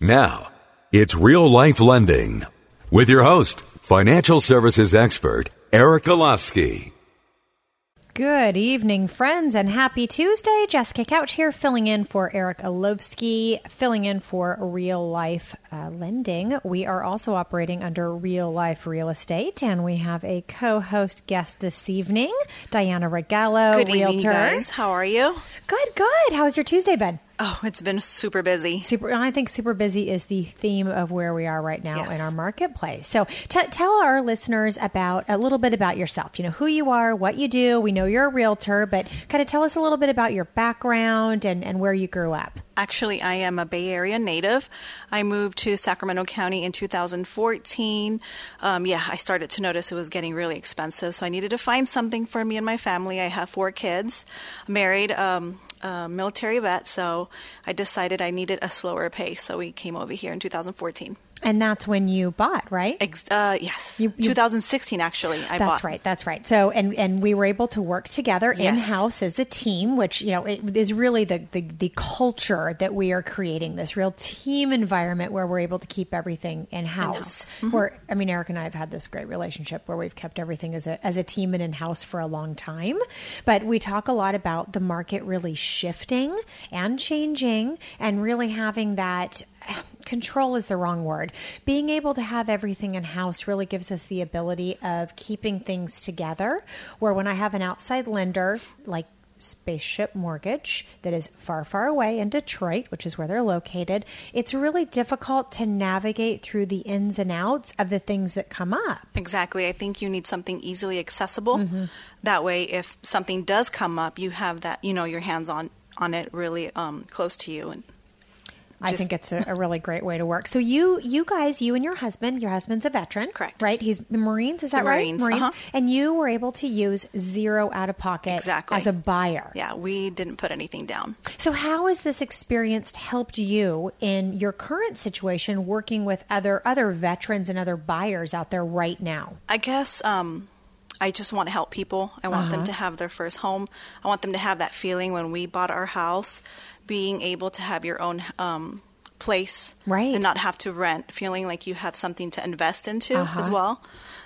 Now, it's real life lending with your host, financial services expert, Eric Olofsky. Good evening, friends, and happy Tuesday. Jessica Couch here, filling in for Eric Olofsky, filling in for Real Life uh, Lending. We are also operating under Real Life Real Estate, and we have a co-host guest this evening, Diana Regalo, Good realtor. evening, guys. How are you? Good, good. How's your Tuesday been? Oh, it's been super busy. Super. I think super busy is the theme of where we are right now Yes. in our marketplace. So, t- tell our listeners about a little bit about yourself. You know who you are, what you do. We know you're a realtor, but kind of tell us a little bit about your background and, and where you grew up. Actually, I am a Bay Area native. I moved to Sacramento County in 2014. Um, yeah, I started to notice it was getting really expensive, so I needed to find something for me and my family. I have four kids, married, um, a military vet, so I decided I needed a slower pace, so we came over here in 2014. And that's when you bought, right? Ex- uh, yes, You- you- 2016 actually. I that's bought. right. That's right. So, and and we were able to work together Yes. in house as a team, which you know it is really the, the the culture that we are creating. This real team environment where we're able to keep everything in house. Mm-hmm. Where I mean, Eric and I have had this great relationship where we've kept everything as a as a team and in house for a long time. But we talk a lot about the market really shifting and changing, and really having that control is the wrong word. Being able to have everything in house really gives us the ability of keeping things together. Where when I have an outside lender like Spaceship Mortgage that is far, far away in Detroit, which is where they're located, it's really difficult to navigate through the ins and outs of the things that come up. Exactly. I think you need something easily accessible. Mm-hmm. That way, if something does come up, you have that, you know, your hands on on it really um, close to you. And I Just- think it's a, a really great way to work. So you, you guys, you and your husband, your husband's a veteran, Correct. Right? He's the Marines. Is that The right? Marines, uh-huh. And you were able to use zero out of pocket Exactly. as a buyer. yeah, we didn't put anything down. So how has this experience helped you in your current situation, working with other other veterans and other buyers out there right now? I guess um, I just want to help people. I want Uh-huh. them to have their first home. I want them to have that feeling when we bought our house, being able to have your own um, place, Right. and not have to rent, feeling like you have something to invest into Uh-huh. as well.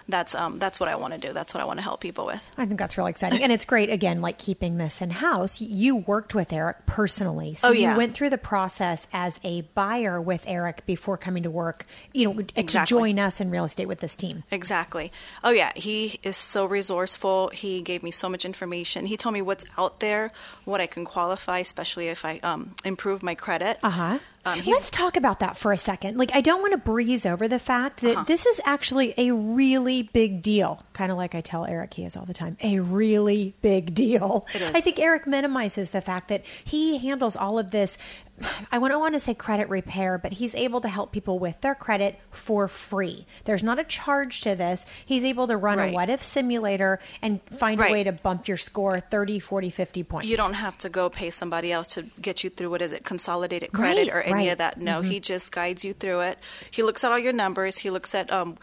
That's um, that's what I want to do. That's what I want to help people with. I think that's really exciting. And it's great, again, like keeping this in house. You worked with Eric personally. So Oh, you went through the process as a buyer with Eric before coming to work, you know, to join us in real estate with this team. Exactly. Oh yeah, he is so resourceful. He gave me so much information. He told me what's out there, what I can qualify, especially if I um, improve my credit. Uh huh. Um, Let's talk about that for a second. Like, I don't want to breeze over the fact Uh-huh. that this is actually a really big deal. Kind of like I tell Eric he is all the time a really big deal. I think Eric minimizes the fact that he handles all of this. I don't want to say credit repair, but he's able to help people with their credit for free. There's not a charge to this. He's able to run a what if simulator and find a way to bump your score 30, 40, 50 points. You don't have to go pay somebody else to get you through what is it, consolidated credit Right, or any right. Mm-hmm. of that. No, he just guides you through it. He looks at all your numbers. He looks at um,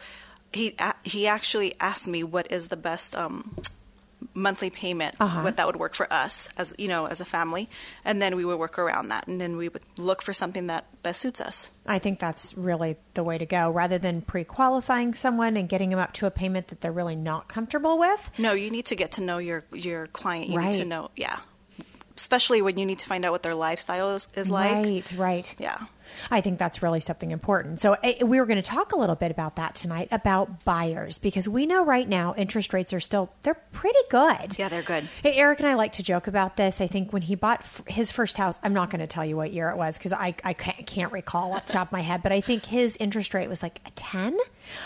he he actually asked me what is the best um monthly payment Uh-huh. what that would work for us as you know as a family and then we would work around that and then we would look for something that best suits us I think that's really the way to go rather than pre qualifying someone and getting them up to a payment that they're really not comfortable with. No, you need to get to know your your client. You need to know, yeah. Especially when you need to find out what their lifestyle is, is like. Right, right. Yeah. I think that's really something important. So eh, we were going to talk a little bit about that tonight about buyers because we know right now interest rates are still they're pretty good. Yeah, they're good. Hey, Eric and I like to joke about this. I think when he bought f- his first house, I'm not going to tell you what year it was because I, I can't, can't recall off the top of my head, but I think his interest rate was like a 10.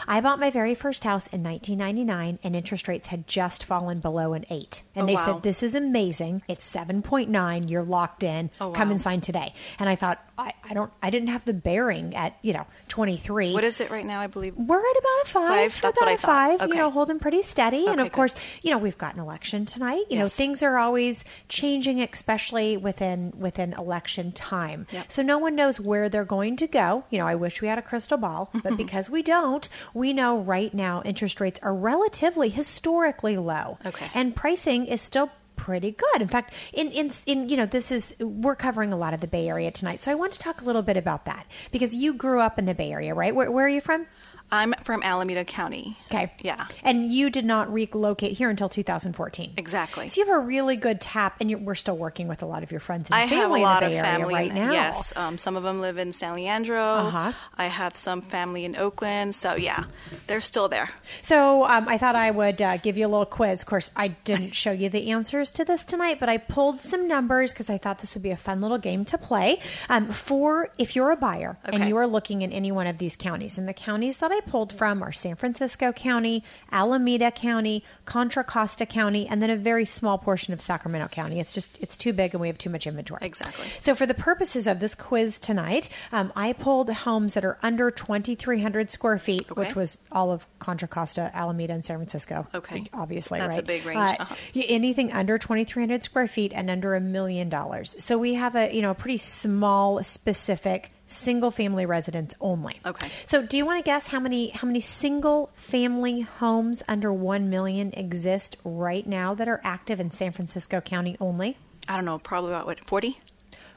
I bought my very first house in 1999 and interest rates had just fallen below an 8. And Oh, they wow. said, This is amazing. It's 7.9. You're locked in. Oh, Come and sign today. And I thought, I, I don't I didn't have the bearing at you know 23. What is it right now? I believe We're at about a five. Five? That's about what I a thought. five. Okay. You know, holding pretty steady. and of good. course, you know, we've got an election tonight. You know, things are always changing, especially within within election time. Yep. So no one knows where they're going to go. You know, I wish we had a crystal ball, but because we don't, we know right now interest rates are relatively historically low. Okay. And pricing is still pretty good. In fact, in, in in you know, this is we're covering a lot of the Bay Area tonight. So I want to talk a little bit about that because you grew up in the Bay Area, right? Where, where are you from? I'm from Alameda County. Okay. Yeah. And you did not relocate here until 2014. Exactly. So you have a really good tap, and we're still working with a lot of your friends and I family have a lot in of the Bay Area family right now. Yes, um, some of them live in San Leandro. Uh-huh. I have some family in Oakland. So yeah, they're still there. So um, I thought I would uh, give you a little quiz. Of course, I didn't show you the answers to this tonight, but I pulled some numbers because I thought this would be a fun little game to play. Um, for if you're a buyer and you are looking in any one of these counties, and the counties that I pulled from are San Francisco County, Alameda County, Contra Costa County, and then a very small portion of Sacramento County. It's just it's too big and we have too much inventory. Exactly. So, for the purposes of this quiz tonight, um, I pulled homes that are under 2,300 square feet, which was all of Contra Costa, Alameda, and San Francisco. Okay. Obviously, That's a right? big range. Uh, Uh-huh. anything under 2,300 square feet and under a million dollars. So, we have a you know a pretty small, specific single family residence only. Okay. So, do you want to guess how many how many single family homes under 1 million exist right now that are active in San Francisco County only? I don't know, probably about what forty.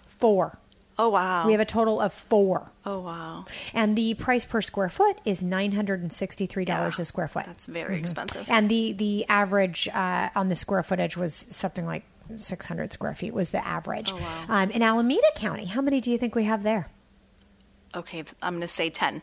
Four. Oh wow. We have a total of four. oh wow. And the price per square foot is nine hundred and sixty-three dollars Yeah, a square foot. That's very expensive. and the the average uh, on the square footage was something like six hundred square feet was the average. Oh, wow. Um, in Alameda County, how many do you think we have there? Okay, I'm going to say ten.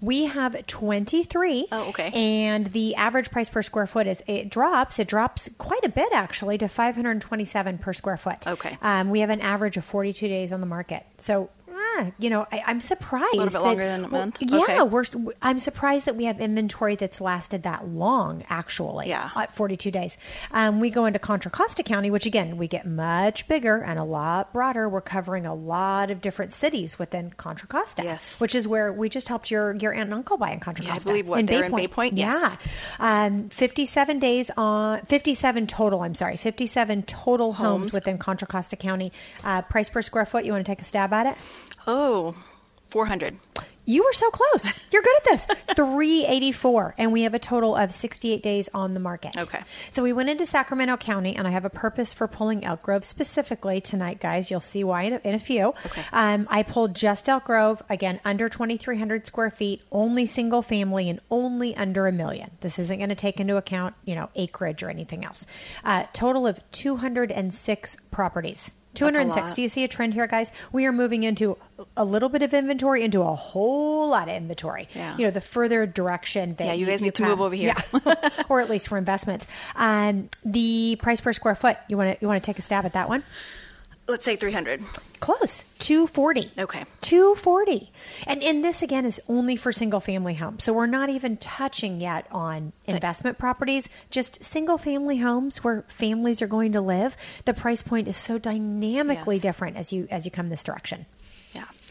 We have 23. Oh, okay. And the average price per square foot is it drops. It drops quite a bit actually to 527 per square foot. Okay. Um, we have an average of 42 days on the market. So. Ah, You know, I, I'm surprised. A little bit that- longer than a well, month? Yeah, Okay. we're. I'm surprised that we have inventory that's lasted that long. Actually, Yeah. at 42 days. Um, we go into Contra Costa County, which again we get much bigger and a lot broader. We're covering a lot of different cities within Contra Costa. Yes. which is where we just helped your your aunt and uncle buy in Contra Yeah, I believe what, they're in Bay Point? Yes. Yeah, um, fifty-seven days on fifty-seven total. I'm sorry, fifty-seven total homes, Homes. within Contra Costa County. Uh, price per square foot. You want to take a stab at it? Oh, 400. You were so close. You're good at this. 384 and we have a total of 68 days on the market. Okay. So we went into Sacramento County and I have a purpose for pulling Elk Grove specifically tonight guys. You'll see why in a, in a few. Okay. Um, I pulled just Elk Grove again under 2300 square feet, only single family and only under a million. This isn't going to take into account, you know, acreage or anything else. Uh, total of 206 properties. A 206. Do you see a trend here, guys? We are moving into a little bit of inventory into a whole lot of inventory. Yeah. You know, the further direction that Yeah, you guys need to move over here. Yeah. or at least for investments. Um, the price per square foot. You want to you want to take a stab at that one? Let's say 300. Close. 240. Okay. 240. And and this again is only for single family homes. So we're not even touching yet on investment properties, just single family homes where families are going to live. The price point is so dynamically Yes. different as you as you come this direction.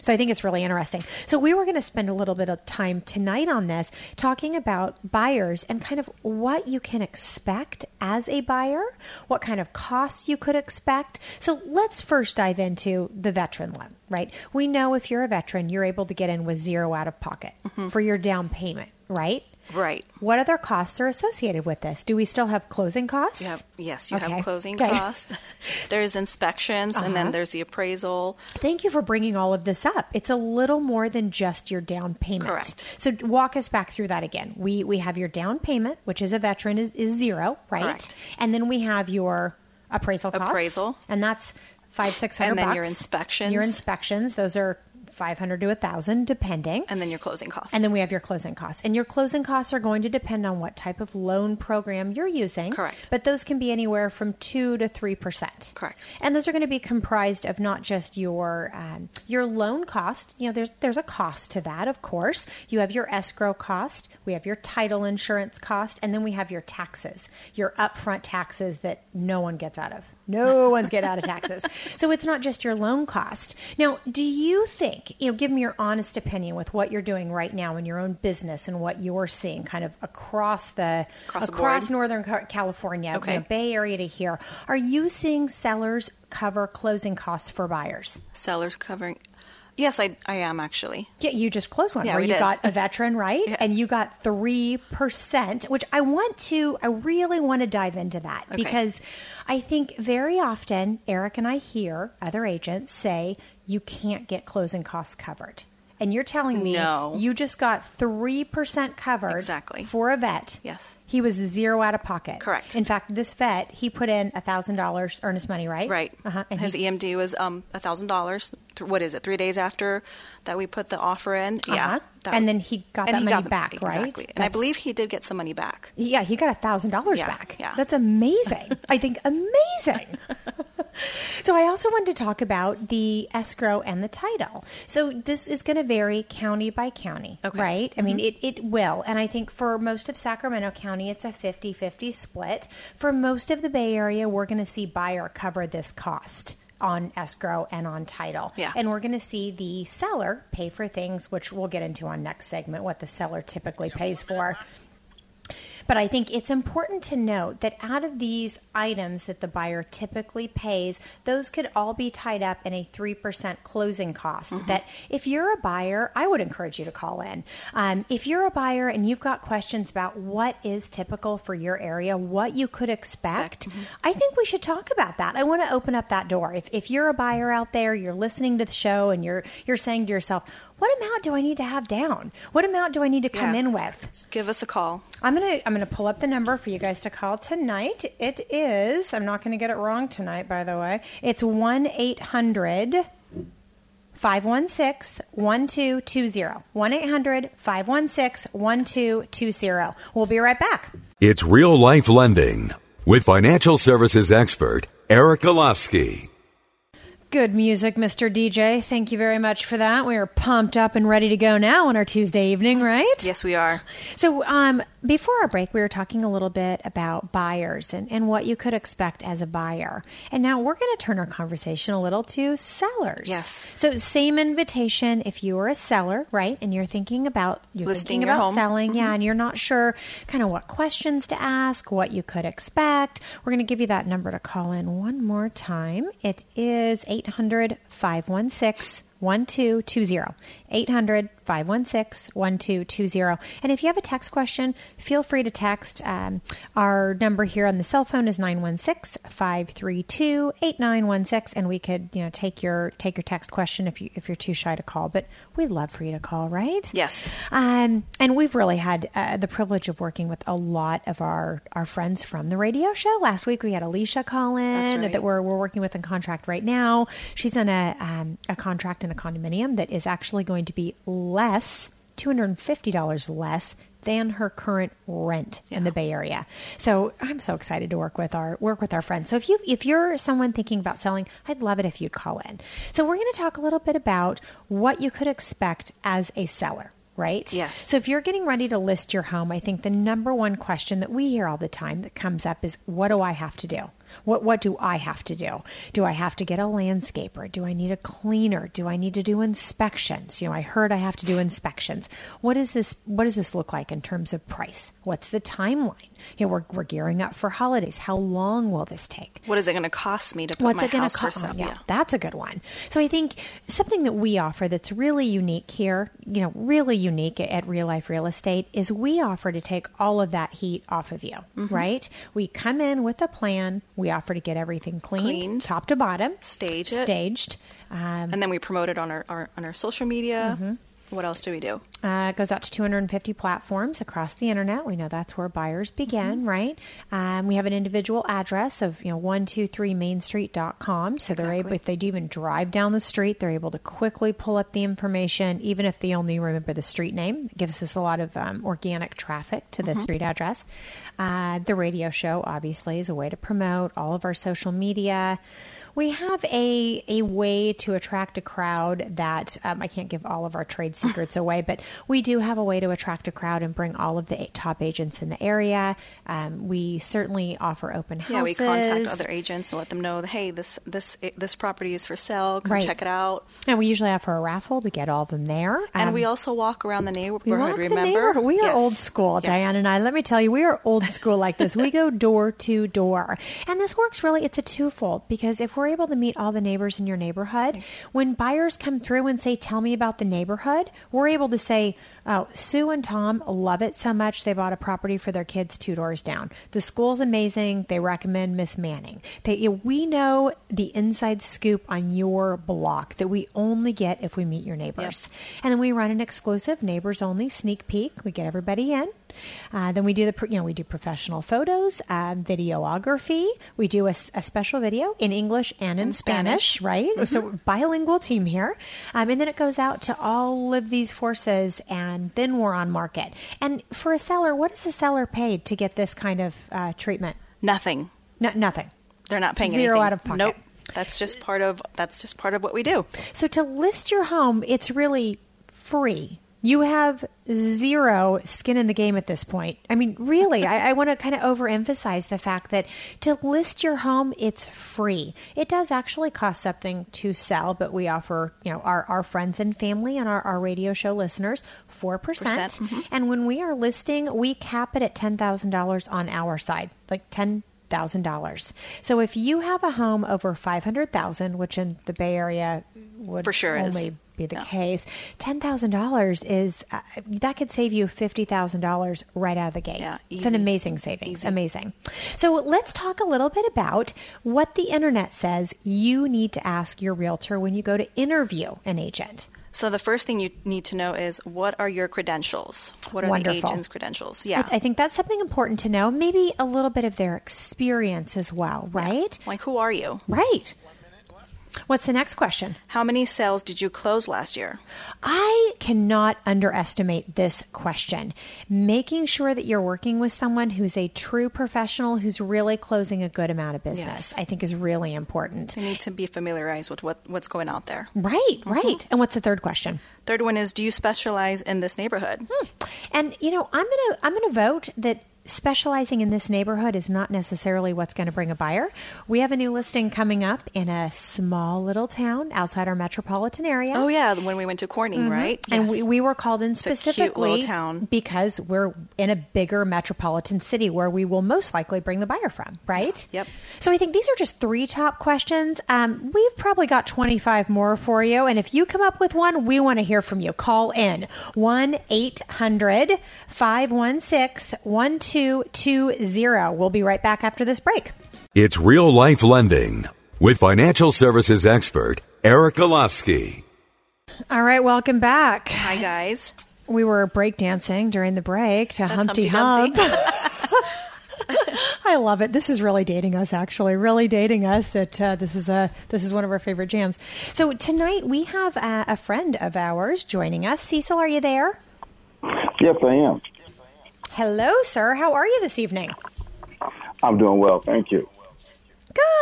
So I think it's really interesting. So we were going to spend a little bit of time tonight on this, talking about buyers and kind of what you can expect as a buyer, what kind of costs you could expect. So let's first dive into the veteran loan, right? We know if you're a veteran, you're able to get in with zero out of pocket mm-hmm. for your down payment, right? Right. What other costs are associated with this? Do we still have closing costs? You have, yes, you Okay. have closing Okay. costs. There's inspections, and Uh-huh. then there's the appraisal. Thank you for bringing all of this up. It's a little more than just your down payment. Correct. So walk us back through that again. We we have your down payment, which is a veteran is, is zero, right? Correct. And then we have your appraisal cost, Appraisal. and that's five six hundred. And then your bucks. inspections. Your inspections, those are five hundred to a thousand, depending. And then your closing costs. And then we have your closing costs. And your closing costs are going to depend on what type of loan program you're using. Correct. But those can be anywhere from 2 to 3%. Correct. And those are going to be comprised of not just your um, your loan cost. You know, there's there's a cost to that, of course. You have your escrow cost, we have your title insurance cost, and then we have your taxes, your upfront taxes that no one gets out of. No one's getting out of taxes. So it's not just your loan cost. Now, do you think, you know, give me your honest opinion with what you're doing right now in your own business and what you're seeing kind of across the Across across board? Northern California, Okay. you know, Bay Area to here. Are you seeing sellers cover closing costs for buyers? Sellers covering. Yes, I, I am actually. Yeah, you just closed one Yeah, where you did. got a veteran, right? Yeah. And you got 3%, which I want to, I really want to dive into that Okay. because I think very often Eric and I hear other agents say you can't get closing costs covered. And you're telling me No. you just got 3% covered Exactly. for a vet. Yes. He was zero out of pocket. Correct. In fact, this vet, he put in $1,000 earnest money, right? Right. Uh-huh. And His he, EMD was um a thousand dollars. What is it? Three days after that we put the offer in. Uh-huh. Yeah. And then he got that he money got- back, right? Exactly. And I believe he did get some money back. Yeah, he got a thousand dollars Yeah, back. yeah. That's amazing. I think amazing. so I also wanted to talk about the escrow and the title. So this is going to vary county by county, Okay. right? I mean, mm-hmm. it, it will. And I think for most of Sacramento County, it's a 50-50 split. For most of the Bay Area, we're going to see buyer cover this cost on escrow and on title. Yeah. And we're going to see the seller pay for things, which we'll get into on next segment, what the seller typically pays for. But I think it's important to note that out of these items that the buyer typically pays, those could all be tied up in a 3% closing cost. That if you're a buyer, I would encourage you to call in. Um, if you're a buyer and you've got questions about what is typical for your area, what you could expect, I think we should talk about that. I want to open up that door. If, if you're a buyer out there, you're listening to the show and you're, you're saying to yourself, what amount do I need to have down? What amount do I need to come Yeah. in with? Give us a call. I'm gonna I'm gonna pull up the number for you guys to call tonight. It is I'm not gonna get it wrong tonight, by the way. It's one eight hundred 516 1220. 1 800 516 1220. We'll be right back. It's real life lending with financial services expert Eric Olofsky. Good music, Mr. DJ. Thank you very much for that. We are pumped up and ready to go now on our Tuesday evening, right? Yes, we are. So, um, before our break, we were talking a little bit about buyers and, and what you could expect as a buyer. And now we're going to turn our conversation a little to sellers. Yes. So, same invitation if you are a seller, right? And you're thinking about you're Listing thinking your about home. selling, yeah, mm-hmm. and you're not sure kind of what questions to ask, what you could expect. We're going to give you that number to call in one more time. It is 800 516 1220. 800 516 1220. And if you have a text question, feel free to text. Um, our number here on the cell phone is 916 532 8916. And we could, you know, take your take your text question if, you, if you're too shy to call. But we'd love for you to call, right? Yes. Um, and we've really had uh, the privilege of working with a lot of our, our friends from the radio show. Last week we had Alicia call in right. that we're, we're working with in contract right now. She's on a, um, a contract in a condominium that is actually going to be less, $250 less than her current rent in the Bay Area. So I'm so excited to work with our work with our friends. So if you if you're someone thinking about selling, I'd love it if you'd call in. So we're going to talk a little bit about what you could expect as a seller. Right? Yes. So if you're getting ready to list your home, I think the number one question that we hear all the time that comes up is what do I have to do? What what do I have to do? Do I have to get a landscaper? Do I need a cleaner? Do I need to do inspections? You know, I heard I have to do inspections. What is this what does this look like in terms of price? What's the timeline? You know, we're we're gearing up for holidays. How long will this take? What is it going to cost me to put What's my it house for cost? sale? yeah, that's a good one. So I think something that we offer that's really unique here, you know, really unique at Real Life Real Estate is we offer to take all of that heat off of you, Mm-hmm. right? We come in with a plan. We offer to get everything cleaned, Cleaned. top to bottom, Stage it. staged. Um, And then we promote it on our, our on our social media. Mm-hmm. What else do we do? Uh, it goes out to 250 platforms across the internet. We know that's where buyers begin, Mm-hmm. right? Um, we have an individual address of you know 123mainstreet.com. So they're able, if they do even drive down the street, they're able to quickly pull up the information, even if they only remember the street name. It gives us a lot of um, organic traffic to Mm-hmm. the street address. Uh, the radio show, obviously, is a way to promote all of our social media. We have a a way to attract a crowd that um, I can't give all of our trade secrets away, but we do have a way to attract a crowd and bring all of the top agents in the area. Um, we certainly offer open houses. Yeah, we contact other agents and let them know, hey, this this this property is for sale. Come Right. check it out. And we usually offer a raffle to get all of them there. And Um, we also walk around the neighborhood. We walk the remember, neighborhood. We are Yes. old school, Yes. Diane and I. Let me tell you, we are old school like this. We go door to door. And this works really, it's a twofold because if we're able to meet all the neighbors in your neighborhood, when buyers come through and say, Tell me about the neighborhood, we're able to say, Oh, Sue and Tom love it so much they bought a property for their kids two doors down. The school's amazing. They recommend Miss Manning. They, we know the inside scoop on your block that we only get if we meet your neighbors. And then we run an exclusive neighbors only sneak peek. We get everybody in. Uh, then we do the you know we do professional photos, um, videography. We do a special video in English and in, In Spanish, Spanish. right? So bilingual team here, um, and then it goes out to all of these forces, and then we're on market. And for a seller, what is a seller paid to get this kind of uh, treatment? Nothing. No, nothing. They're not paying Zero anything. out of pocket. Nope. That's just part of that's just part of what we do. So to list your home, it's really free. You have zero skin in the game at this point. I mean, really, I, I want to kind of overemphasize the fact that to list your home, it's free. It does actually cost something to sell, but we offer, you know, our, our friends and family and our, our radio show listeners 4%. percent mhm. And when we are listing, we cap it at $10,000 on our side, like 10 thousand dollars. So if you have a home over five hundred thousand, which in the Bay Area would For sure is. Be the Yeah. case, ten thousand dollars is uh, that could save you fifty thousand dollars right out of the gate. Yeah, it's an amazing savings. Easy. Amazing. So let's talk a little bit about what the internet says you need to ask your realtor when you go to interview an agent. So the first thing you need to know is what are your credentials? What are Wonderful. the agent's credentials? Yeah. I, I think that's something important to know. Maybe a little bit of their experience as well, right? like who are you? Right. What's the next question? How many sales did you close last year? I cannot underestimate this question. Making sure that you're working with someone who's a true professional who's really closing a good amount of business, Yes. I think is really important. You need to be familiarized with what, what's going out there. Right, mm-hmm. right. And what's the third question? Third one is do you specialize in this neighborhood? Hmm. And you know, I'm going to I'm going to vote that specializing in this neighborhood is not necessarily what's going to bring a buyer. We have a new listing coming up in a small little town outside our metropolitan area. Oh yeah, when we went to Corning, right? Mm-hmm. And Yes. we, we were called in cute specifically little town. because we're in a bigger metropolitan city where we will most likely bring the buyer from, right? Yep. So I think these are just three top questions. Um, we've probably got 25 more for you. And if you come up with one, we want to hear from you. Call in 1 800 516 1220. We'll be right back after this break. It's real life lending with financial services expert Eric Golofsky. All right, welcome back. Hi guys. We were breakdancing during the break to Humpty, Humpty Hump. Dumpty. I love it. This is really dating us, actually, really dating us. That uh, this is a this is one of our favorite jams. So tonight we have a, a friend of ours joining us. Cecil, are you there? Yes, I am. Hello, sir. How are you this evening? I'm doing well, thank you.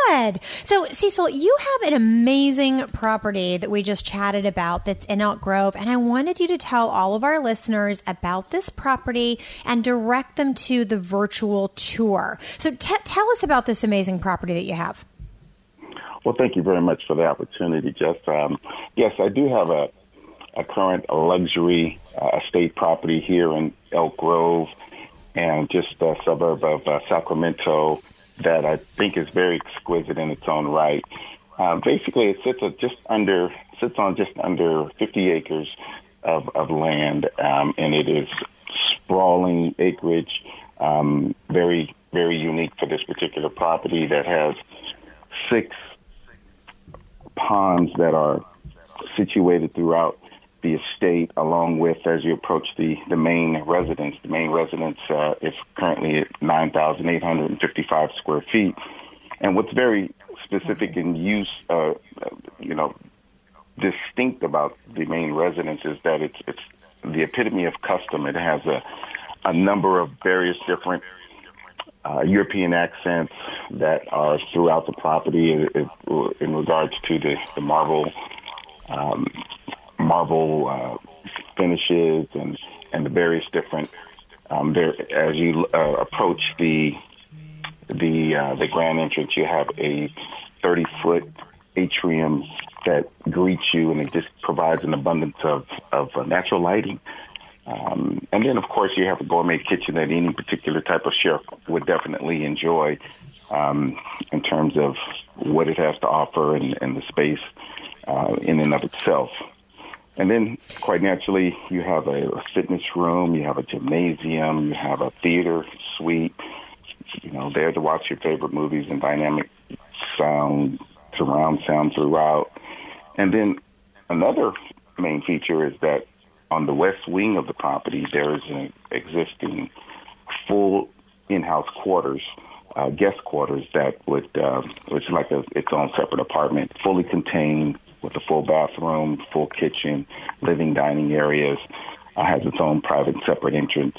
Good. So, Cecil, you have an amazing property that we just chatted about that's in Elk Grove, and I wanted you to tell all of our listeners about this property and direct them to the virtual tour. So, t- tell us about this amazing property that you have. Well, thank you very much for the opportunity, Jess. Um, yes, I do have a, a current luxury uh, estate property here in Elk Grove and just a suburb of uh, Sacramento that I think is very exquisite in its own right. Um, basically, it sits just under sits on just under 50 acres of, of land, um, and it is sprawling acreage, um, very very unique for this particular property that has six ponds that are situated throughout the estate, along with as you approach the, the main residence. The main residence uh, is currently at 9,855 square feet. And what's very specific in use, uh, uh, you know, distinct about the main residence is that it's it's the epitome of custom. It has a a number of various different uh, European accents that are throughout the property in, in regards to the, the marble um, marble uh, finishes and and the various different um, there as you uh, approach the the uh, the grand entrance you have a 30 foot atrium that greets you and it just provides an abundance of of uh, natural lighting um, and then, of course, you have a gourmet kitchen that any particular type of chef would definitely enjoy um, in terms of what it has to offer and, and the space uh, in and of itself. And then, quite naturally, you have a, fitness room, you have a gymnasium, you have a theater suite, you know, there to watch your favorite movies and dynamic sound, surround sound throughout. And then another main feature is that on the west wing of the property, there is an existing full in-house quarters, uh, guest quarters that would, uh, it's like a, its own separate apartment, fully contained with a full bathroom, full kitchen, living dining areas, uh, has its own private separate entrance.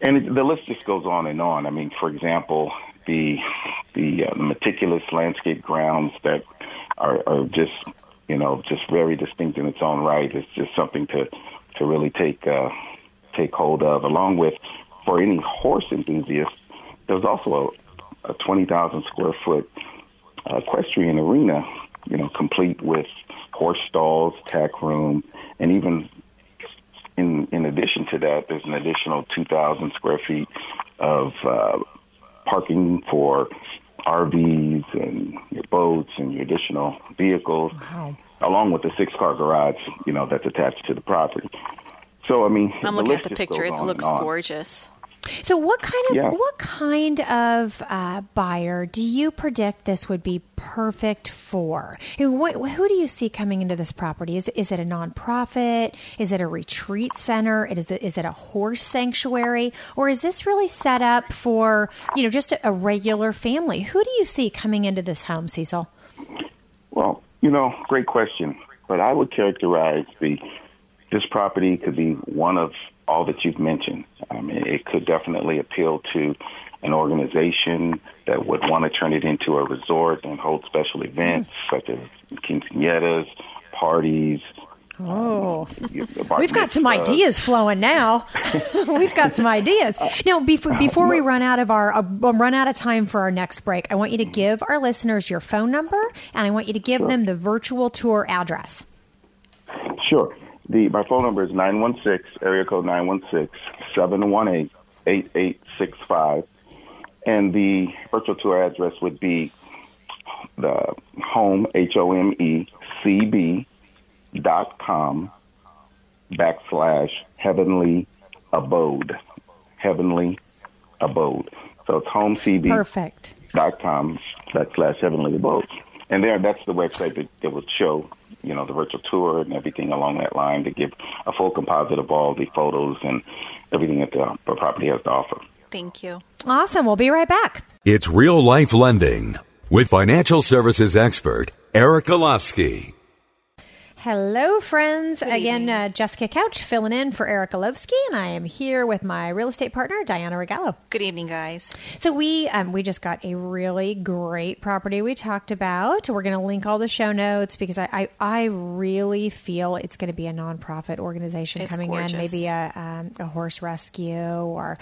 And it, the list just goes on and on. I mean, for example, the the uh, meticulous landscape grounds that are, are just you know just very distinct in its own right. It's just something to to really take uh, take hold of. Along with, for any horse enthusiast, there's also a, a 20,000 square foot uh, equestrian arena, you know, complete with horse stalls, tack room, and even in in addition to that, there's an additional 2,000 square feet of uh, parking for RVs and your boats and your additional vehicles. Wow along with the six car garage, you know, that's attached to the property. So I mean, I'm looking at the picture. It looks gorgeous. So, what kind of yeah. what kind of uh, buyer do you predict this would be perfect for? What, who do you see coming into this property? Is is it a nonprofit? Is it a retreat center? Is it is it a horse sanctuary? Or is this really set up for you know just a, a regular family? Who do you see coming into this home, Cecil? Well, you know, great question. But I would characterize the this property could be one of all that you've mentioned. I mean, it could definitely appeal to an organization that would want to turn it into a resort and hold special events mm-hmm. such as quinceañeras, parties, Oh, we've got some ideas flowing now. we've got some ideas now. Before before we run out of our uh, run out of time for our next break, I want you to give our listeners your phone number, and I want you to give sure. them the virtual tour address. Sure. The my phone number is nine one six area code nine one six seven one eight eight eight six five, and the virtual tour address would be the home H O M E C B dot com backslash heavenly abode. Heavenly abode. So it's homecb. Perfect. Dot com backslash heavenly abode. And there, that's the website that, that would show, you know, the virtual tour and everything along that line to give a full composite of all the photos and everything that the, the property has to offer. Thank you. Awesome. We'll be right back. It's real life lending with financial services expert Eric Olofsky. Hello, friends. Good Again, uh, Jessica Couch filling in for Eric Olofsky, and I am here with my real estate partner, Diana Regalo. Good evening, guys. So we um, we just got a really great property we talked about. We're going to link all the show notes because I, I, I really feel it's going to be a nonprofit organization it's coming gorgeous. in, maybe a, um, a horse rescue or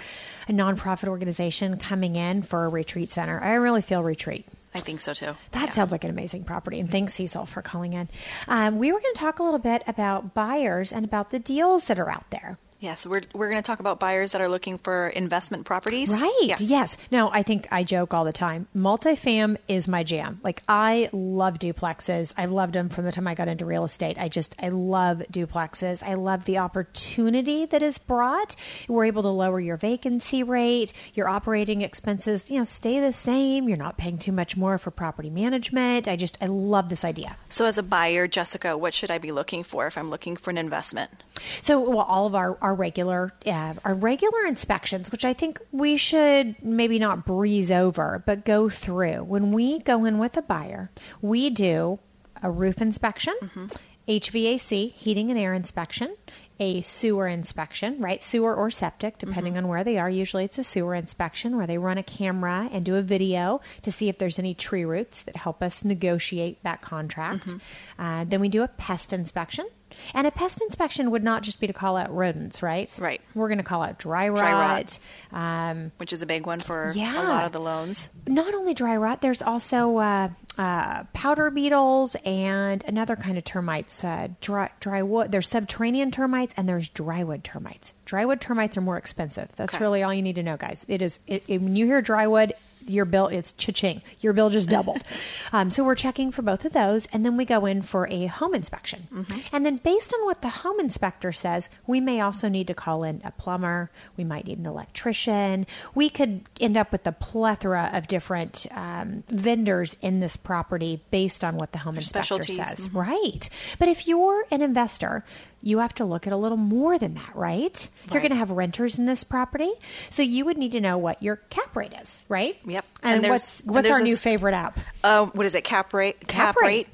a nonprofit organization coming in for a retreat center. I really feel retreat. I think so too. That yeah. sounds like an amazing property. And thanks, Cecil, for calling in. Um, we were going to talk a little bit about buyers and about the deals that are out there. Yes, we're, we're going to talk about buyers that are looking for investment properties. Right. Yes. yes. Now, I think I joke all the time. Multifam is my jam. Like, I love duplexes. I've loved them from the time I got into real estate. I just, I love duplexes. I love the opportunity that is brought. We're able to lower your vacancy rate, your operating expenses, you know, stay the same. You're not paying too much more for property management. I just, I love this idea. So, as a buyer, Jessica, what should I be looking for if I'm looking for an investment? So, well, all of our, our our regular uh, our regular inspections, which I think we should maybe not breeze over, but go through. When we go in with a buyer, we do a roof inspection. Mm-hmm. HVAC, heating and air inspection, a sewer inspection, right? Sewer or septic, depending on where they are. Usually it's a sewer inspection where they run a camera and do a video to see if there's any tree roots that help us negotiate that contract. Uh, then we do a pest inspection. And a pest inspection would not just be to call out rodents, right? Right. We're going to call out dry rot. Dry rot. Um, which is a big one for Yeah. a lot of the loans. not only dry rot, there's also uh, uh, powder beetles and another kind of termites. Uh, dry, dry wood. There's subterranean termites and there's drywood termites. Drywood termites are more expensive. That's Okay. really all you need to know, guys. It is it, it- when you hear drywood, your bill it's cha-ching. Your bill just doubled. um, so we're checking for both of those, and then we go in for a home inspection. And then based on what the home inspector says, we may also need to call in a plumber. We might need an electrician. We could end up with a plethora of different um, vendors in this property based on what the home inspector specialties. says. Right. But if you're an investor, you have to look at a little more than that, right? You're going to have renters in this property, so you would need to know what your cap rate is, right? Yep. And, And there's- what's and our a new favorite app? Uh, what is it? Cap rate. Cap rate.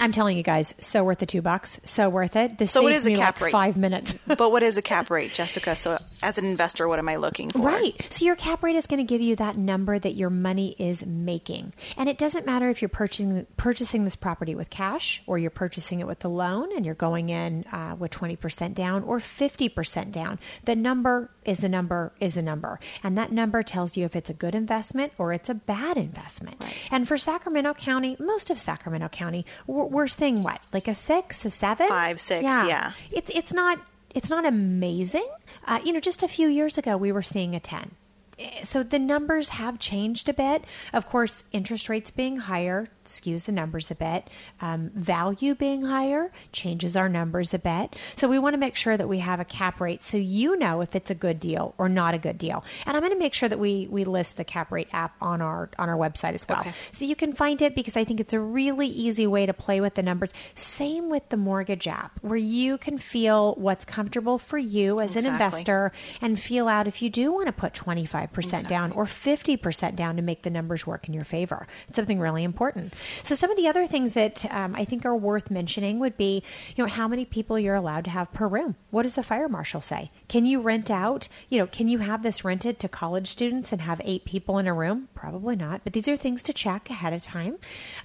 I'm telling you guys, so worth the two bucks. So worth it. This So what is a cap like rate? five minutes. but what is a cap rate, Jessica? So as an investor, what am I looking for? Right. So your cap rate is going to give you that number that your money is making. And it doesn't matter if you're purchasing purchasing this property with cash or you're purchasing it with a loan and you're going in uh, with 20% down or 50% down. The number is a number is a number. And that number tells you if it's a good investment or it's a bad investment. And for Sacramento County, most of Sacramento County, we're, we're seeing what? Like a 6, a 7? Five, six, yeah. It's it's not it's not amazing. Uh, you know, just a few years ago we were seeing a 10. Eh, So the numbers have changed a bit. Of course, interest rates being higher skews the numbers a bit. Um, value being higher changes our numbers a bit. So we want to make sure that we have a cap rate so you know if it's a good deal or not a good deal. And I'm going to make sure that we we list the cap rate app on our on our website as well, Okay. so you can find it because I think it's a really easy way to play with the numbers. Same with the mortgage app, where you can feel what's comfortable for you as an investor and feel out if you do want to put 25% down or 50% down to make the numbers work in your favor. It's something really important. So, some of the other things that um, I think are worth mentioning would be, you know, how many people you're allowed to have per room. What does the fire marshal say? Can you rent out, you know, can you have this rented to college students and have eight people in a room? Probably not. But these are things to check ahead of time.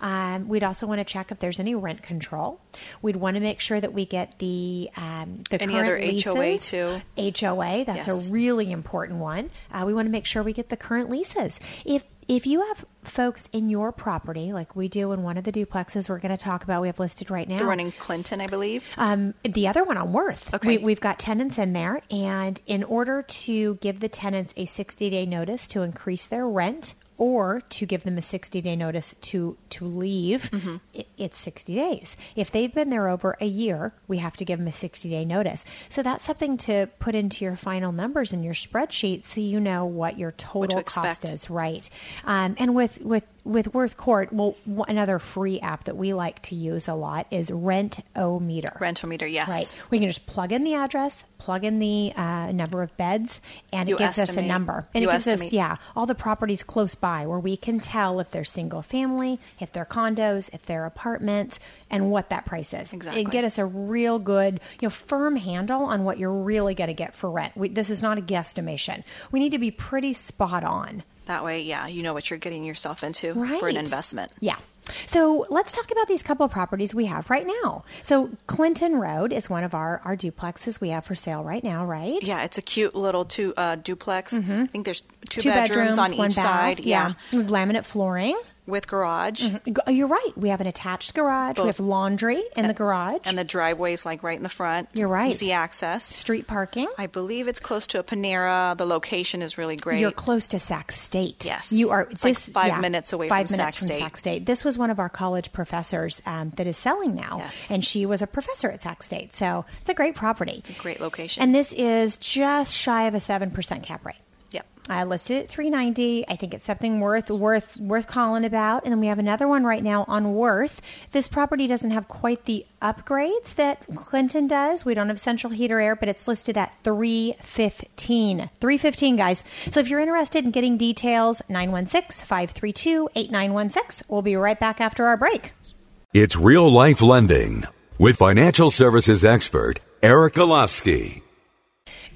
Um, we'd also want to check if there's any rent control. We'd want to make sure that we get the um, the Any current other HOA leases. too? HOA, that's Yes. a really important one. Uh, we want to make sure we get the current leases. If if you have folks in your property, like we do in one of the duplexes we're going to talk about, we have listed right now. The one in Clinton, I believe. Um, the other one on Worth. Okay. We, we've got tenants in there, and in order to give the tenants a 60 day notice to increase their rent or to give them a 60 day notice to to leave, Mm-hmm. i it's 60 days. If they've been there over a year, we have to give them a 60 day notice. So that's something to put into your final numbers in your spreadsheet so you know what your total cost is. Right. Um, and with with with Worth Court, well, another free app that we like to use a lot is Rent O Meter. Rentometer, yes. Right. We can just plug in the address, plug in the uh, number of beds, and You it gives us a number. And You it gives estimate. us, yeah, all the properties close by where we can tell if they're single family, if they're condos, if they're apartments, and what that price is. Exactly. And get us a real good, you know, firm handle on what you're really going to get for rent. We, this is not a guesstimation. We need to be pretty spot on. That way, yeah, you know what you're getting yourself into Right. for an investment. Yeah. So let's talk about these couple of properties we have right now. So Clinton Road is one of our, our duplexes we have for sale right now, right? Yeah, it's a cute little two uh, duplex. I think there's two, Mm-hmm. Two bedrooms, on each bath, side. Yeah. With laminate flooring. With garage, Go- You're right. We have an attached garage. We have laundry in the garage. and the driveway's like right in the front. You're right. Easy access. street parking. I believe it's close to a Panera. The location is really great. You're close to Sac State. Yes. you are. It's like five minutes away five from minutes Sac from State. Sac State. This was one of our college professors um, that is selling now, Yes. and she was a professor at Sac State. So it's a great property. It's a great location. and this is just shy of a seven percent cap rate. I listed it at 390. I think it's something worth worth worth calling about. And then we have another one right now on Worth. This property doesn't have quite the upgrades that Clinton does. We don't have central heater air, but it's listed at 315. 315 guys. So if you're interested in getting details, 916-532-8916. We'll be right back after our break. It's real life lending with financial services expert Eric Olofsky.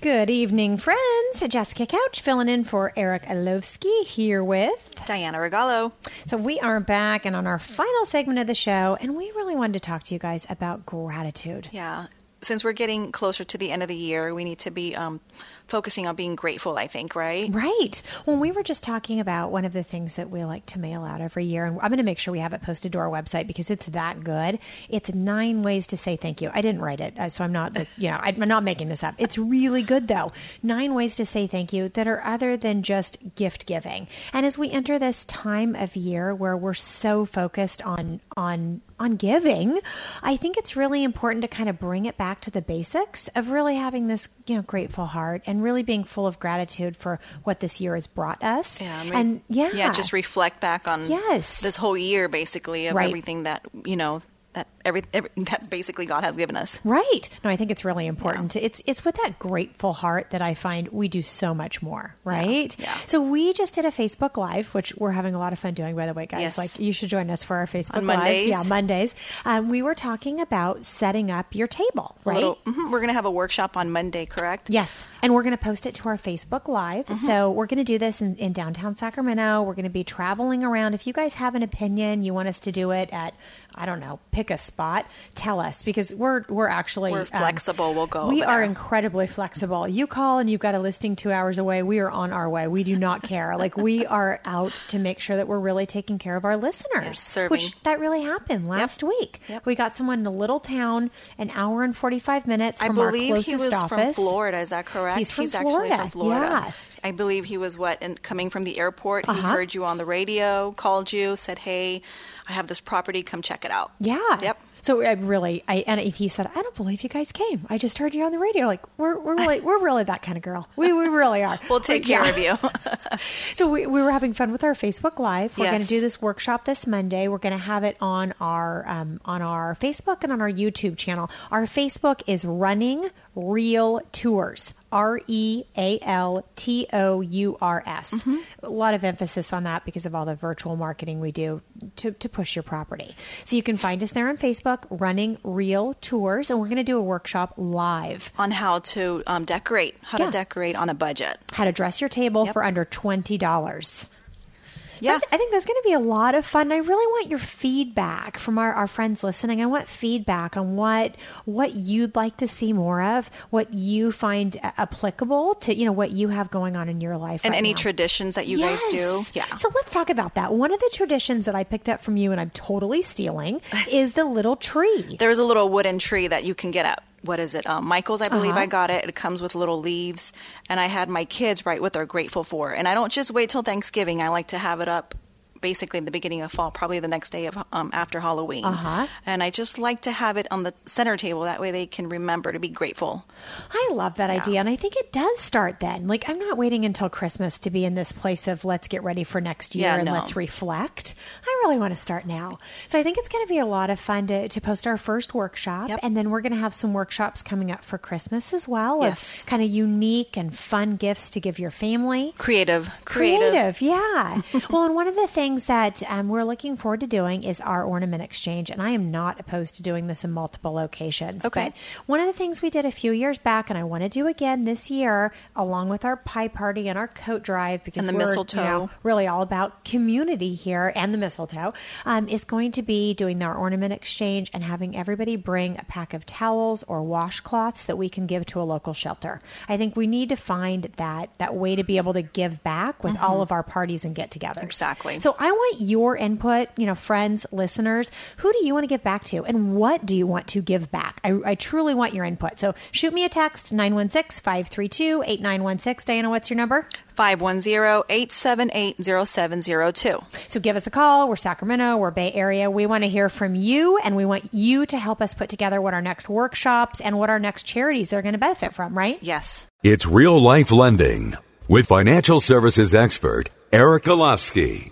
Good evening, friends. Jessica Couch filling in for Eric Olofsky here with Diana Regalo. So we are back and on our final segment of the show, and we really wanted to talk to you guys about gratitude. Yeah. Since we're getting closer to the end of the year, we need to be um, focusing on being grateful, I think, right? Right. Well, we were just talking about one of the things that we like to mail out every year, and I'm going to make sure we have it posted to our website because it's that good. It's nine ways to say thank you. I didn't write it, uh, so I'm not, you know, I'm not making this up. It's really good though. Nine ways to say thank you that are other than just gift giving. And as we enter this time of year where we're so focused on on on giving, I think it's really important to kind of bring it back to the basics of really having this, you know, grateful heart and really being full of gratitude for what this year has brought us. Yeah, I mean, and yeah, yeah, just reflect back on Yes. this whole year, basically, of Right. everything that you know that every, every that basically God has given us. Right. No, I think it's really important. to It's it's with that grateful heart that I find we do so much more, right? yeah. So we just did a Facebook Live, which we're having a lot of fun doing, by the way, guys. Yes. Like you should join us for our Facebook Lives. Mondays. Yeah, Mondays. Um, we were talking about setting up your table, right? little- mhm, We're going to have a workshop on Monday, correct? Yes. And we're going to post it to our Facebook Live. Mm-hmm. So we're going to do this in, in downtown Sacramento. We're going to be traveling around. If you guys have an opinion, you want us to do it at, I don't know, pick a spot, tell us because we're, we're actually We're um, flexible. We'll go We are there. incredibly flexible. You call and you've got a listing two hours away. We are on our way. We do not care. like we are out to make sure that we're really taking care of our listeners. Yes. Which that really happened last week. Yep. We got someone in a little town, an hour and 45 minutes I from our believe closest he was office. from Florida. Is that correct? He's from actually Florida, from Florida. yeah. I believe he was what and coming from the airport. He Uh-huh. heard you on the radio, called you, said, "Hey, I have this property. Come check it out." Yeah. Yep. So I really, I and he said, I don't believe you guys came. I just heard you on the radio. Like we're we're really we're really that kind of girl. We we really are. We'll take Yeah. care of you. So we, we were having fun with our Facebook Live. We're Yes. going to do this workshop this Monday. We're going to have it on our um, on our Facebook and on our YouTube channel. Our Facebook is Running Real Tours. R E A L T O U R S. Mm-hmm. Lot of emphasis on that because of all the virtual marketing we do to, to push your property. So you can find us there on Facebook, Running Real Tours, and we're going to do a workshop live. on how to um, decorate, how Yeah. to decorate on a budget. How to dress your table Yep. for under twenty dollars. Yeah. I, th- I think there's going to be a lot of fun. I really want your feedback from our, our friends listening. I want feedback on what what you'd like to see more of, what you find applicable to you know what you have going on in your life, and right any now. traditions that you guys do. Yeah. So let's talk about that. One of the traditions that I picked up from you, and I'm totally stealing, is the little tree. There's a little wooden tree that you can get at. What is it? Um, Michael's, I believe Uh-huh. I got it. It comes with little leaves, and I had my kids write what they're grateful for. And I don't just wait till Thanksgiving. I like to have it up basically in the beginning of fall, probably the next day of um, after Halloween. Uh-huh. And I just like to have it on the center table. That way, they can remember to be grateful. I love that idea. And I think it does start then. Like, I'm not waiting until Christmas to be in this place of let's get ready for next year Yeah, and no. let's reflect. I really want to start now. So I think it's going to be a lot of fun to, to post our first workshop. Yep. And then we're going to have some workshops coming up for Christmas as well Yes. kind of unique and fun gifts to give your family. Creative, creative. Creative, yeah. well, and one of the things that um, we're looking forward to doing is our ornament exchange, and I am not opposed to doing this in multiple locations. Okay. But one of the things we did a few years back, and I want to do again this year, along with our pie party and our coat drive, because And the we're, you mistletoe. know, really all about community here and the mistletoe, um, is going to be doing our ornament exchange and having everybody bring a pack of towels or washcloths that we can give to a local shelter. I think we need to find that that way to be able to give back with all of our parties and get-togethers. Mm-hmm. Exactly. So I want your input, you know, friends, listeners. Who do you want to give back to, and what do you want to give back? I, I truly want your input. So shoot me a text 916-532-8916. Diana, what's your number? 510-878-0702. So give us a call. We're Sacramento, we're Bay Area. We want to hear from you and we want you to help us put together what our next workshops and what our next charities are going to benefit from, right? Yes. It's real life lending with financial services expert Eric Olofsky.